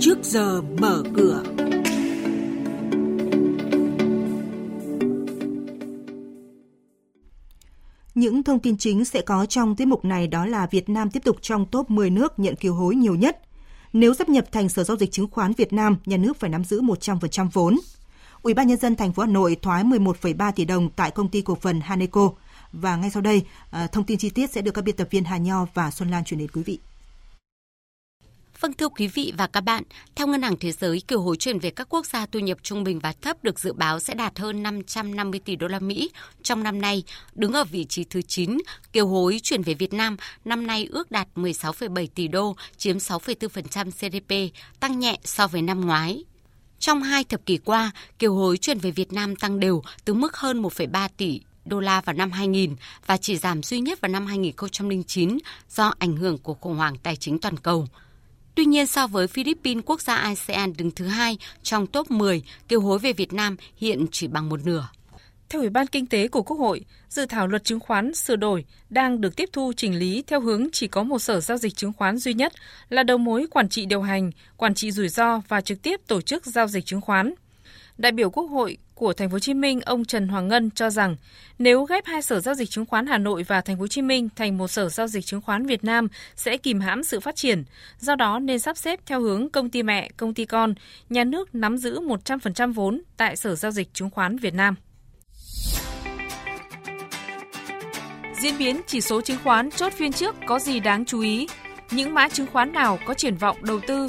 trước giờ mở cửa. Những thông tin chính sẽ có trong tiết mục này đó là Việt Nam tiếp tục trong top 10 nước nhận kiều hối nhiều nhất. Nếu sắp nhập thành Sở giao dịch chứng khoán Việt Nam, nhà nước phải nắm giữ 100% vốn. Ủy ban nhân dân thành phố Hà Nội thoái 11,3 tỷ đồng tại công ty cổ phần Haneco. Và ngay sau đây, ờ, thông tin chi tiết sẽ được các biên tập viên Hà Nho và Xuân Lan chuyển đến quý vị. Vâng thưa quý vị và các bạn, theo Ngân hàng Thế giới, kiều hối chuyển về các quốc gia thu nhập trung bình và thấp được dự báo sẽ đạt hơn 550 tỷ đô la Mỹ trong năm nay, đứng ở vị trí thứ 9. Kiều hối chuyển về Việt Nam năm nay ước đạt 16,7 tỷ đô, chiếm 6,4% GDP, tăng nhẹ so với năm ngoái. Trong hai thập kỷ qua, kiều hối chuyển về Việt Nam tăng đều từ mức hơn 1,3 tỷ đô la vào năm 2000 và chỉ giảm duy nhất vào năm 2009 do ảnh hưởng của khủng hoảng tài chính toàn cầu. Tuy nhiên so với Philippines, quốc gia ASEAN đứng thứ hai trong top 10, kiều hối về Việt Nam hiện chỉ bằng một nửa. Theo Ủy ban Kinh tế của Quốc hội, dự thảo luật chứng khoán sửa đổi đang được tiếp thu chỉnh lý theo hướng chỉ có một sở giao dịch chứng khoán duy nhất là đầu mối quản trị điều hành, quản trị rủi ro và trực tiếp tổ chức giao dịch chứng khoán. Đại biểu Quốc hội của Thành phố Hồ Chí Minh ông Trần Hoàng Ngân cho rằng nếu ghép hai sở giao dịch chứng khoán Hà Nội và Thành phố Hồ Chí Minh thành một sở giao dịch chứng khoán Việt Nam sẽ kìm hãm sự phát triển. Do đó nên sắp xếp theo hướng công ty mẹ, công ty con, nhà nước nắm giữ 100% vốn tại Sở giao dịch chứng khoán Việt Nam. Diễn biến chỉ số chứng khoán chốt phiên trước có gì đáng chú ý? Những mã chứng khoán nào có triển vọng đầu tư?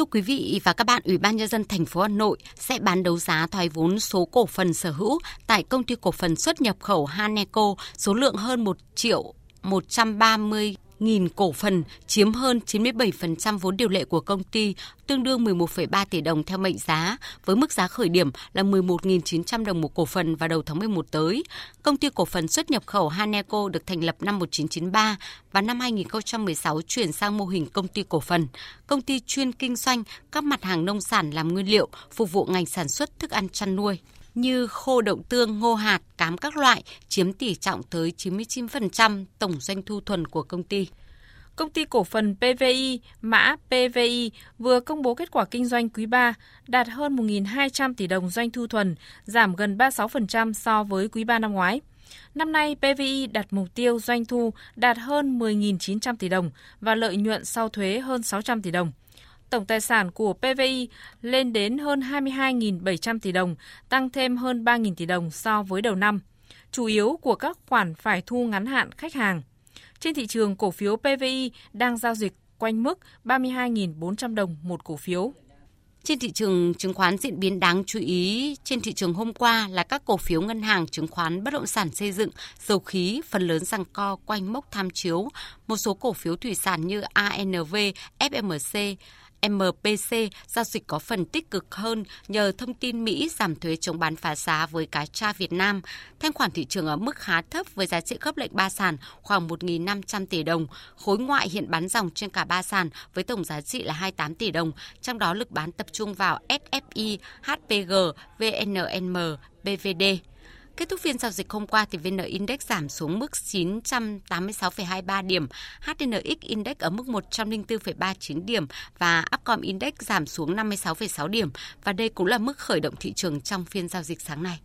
Thưa quý vị và các bạn, Ủy ban nhân dân thành phố Hà Nội sẽ bán đấu giá thoái vốn số cổ phần sở hữu tại công ty cổ phần xuất nhập khẩu Haneco số lượng hơn 1 triệu 130 nghìn cổ phần, chiếm hơn 97% vốn điều lệ của công ty, tương đương 11,3 tỷ đồng theo mệnh giá, với mức giá khởi điểm là 11.900 đồng một cổ phần vào đầu tháng 11 tới. Công ty cổ phần xuất nhập khẩu Haneco được thành lập năm 1993 và năm 2016 chuyển sang mô hình công ty cổ phần. Công ty chuyên kinh doanh các mặt hàng nông sản làm nguyên liệu, phục vụ ngành sản xuất thức ăn chăn nuôi như khô đậu tương, ngô hạt, cám các loại chiếm tỷ trọng tới 99% tổng doanh thu thuần của công ty. Công ty cổ phần PVI, mã PVI vừa công bố kết quả kinh doanh quý 3 đạt hơn 1.200 tỷ đồng doanh thu thuần, giảm gần 36% so với quý 3 năm ngoái. Năm nay, PVI đặt mục tiêu doanh thu đạt hơn 10.900 tỷ đồng và lợi nhuận sau thuế hơn 600 tỷ đồng. Tổng tài sản của PVI lên đến hơn 22.700 tỷ đồng, tăng thêm hơn 3.000 tỷ đồng so với đầu năm, chủ yếu của các khoản phải thu ngắn hạn khách hàng. Trên thị trường, cổ phiếu PVI đang giao dịch quanh mức 32.400 đồng một cổ phiếu. Trên thị trường chứng khoán diễn biến đáng chú ý trên thị trường hôm qua là các cổ phiếu ngân hàng, chứng khoán, bất động sản xây dựng, dầu khí phần lớn rằng co quanh mốc tham chiếu. Một số cổ phiếu thủy sản như ANV, FMC, MPC giao dịch có phần tích cực hơn nhờ thông tin Mỹ giảm thuế chống bán phá giá với cá tra Việt Nam. Thanh khoản thị trường ở mức khá thấp với giá trị khớp lệnh ba sàn khoảng 1.500 tỷ đồng. Khối ngoại hiện bán dòng trên cả ba sàn với tổng giá trị là 28 tỷ đồng, trong đó lực bán tập trung vào SFI, HPG, VNM, BVD. Kết thúc phiên giao dịch hôm qua thì VN Index giảm xuống mức 986,23 điểm, HNX Index ở mức 104,39 điểm và Upcom Index giảm xuống 56,6 điểm và đây cũng là mức khởi động thị trường trong phiên giao dịch sáng nay.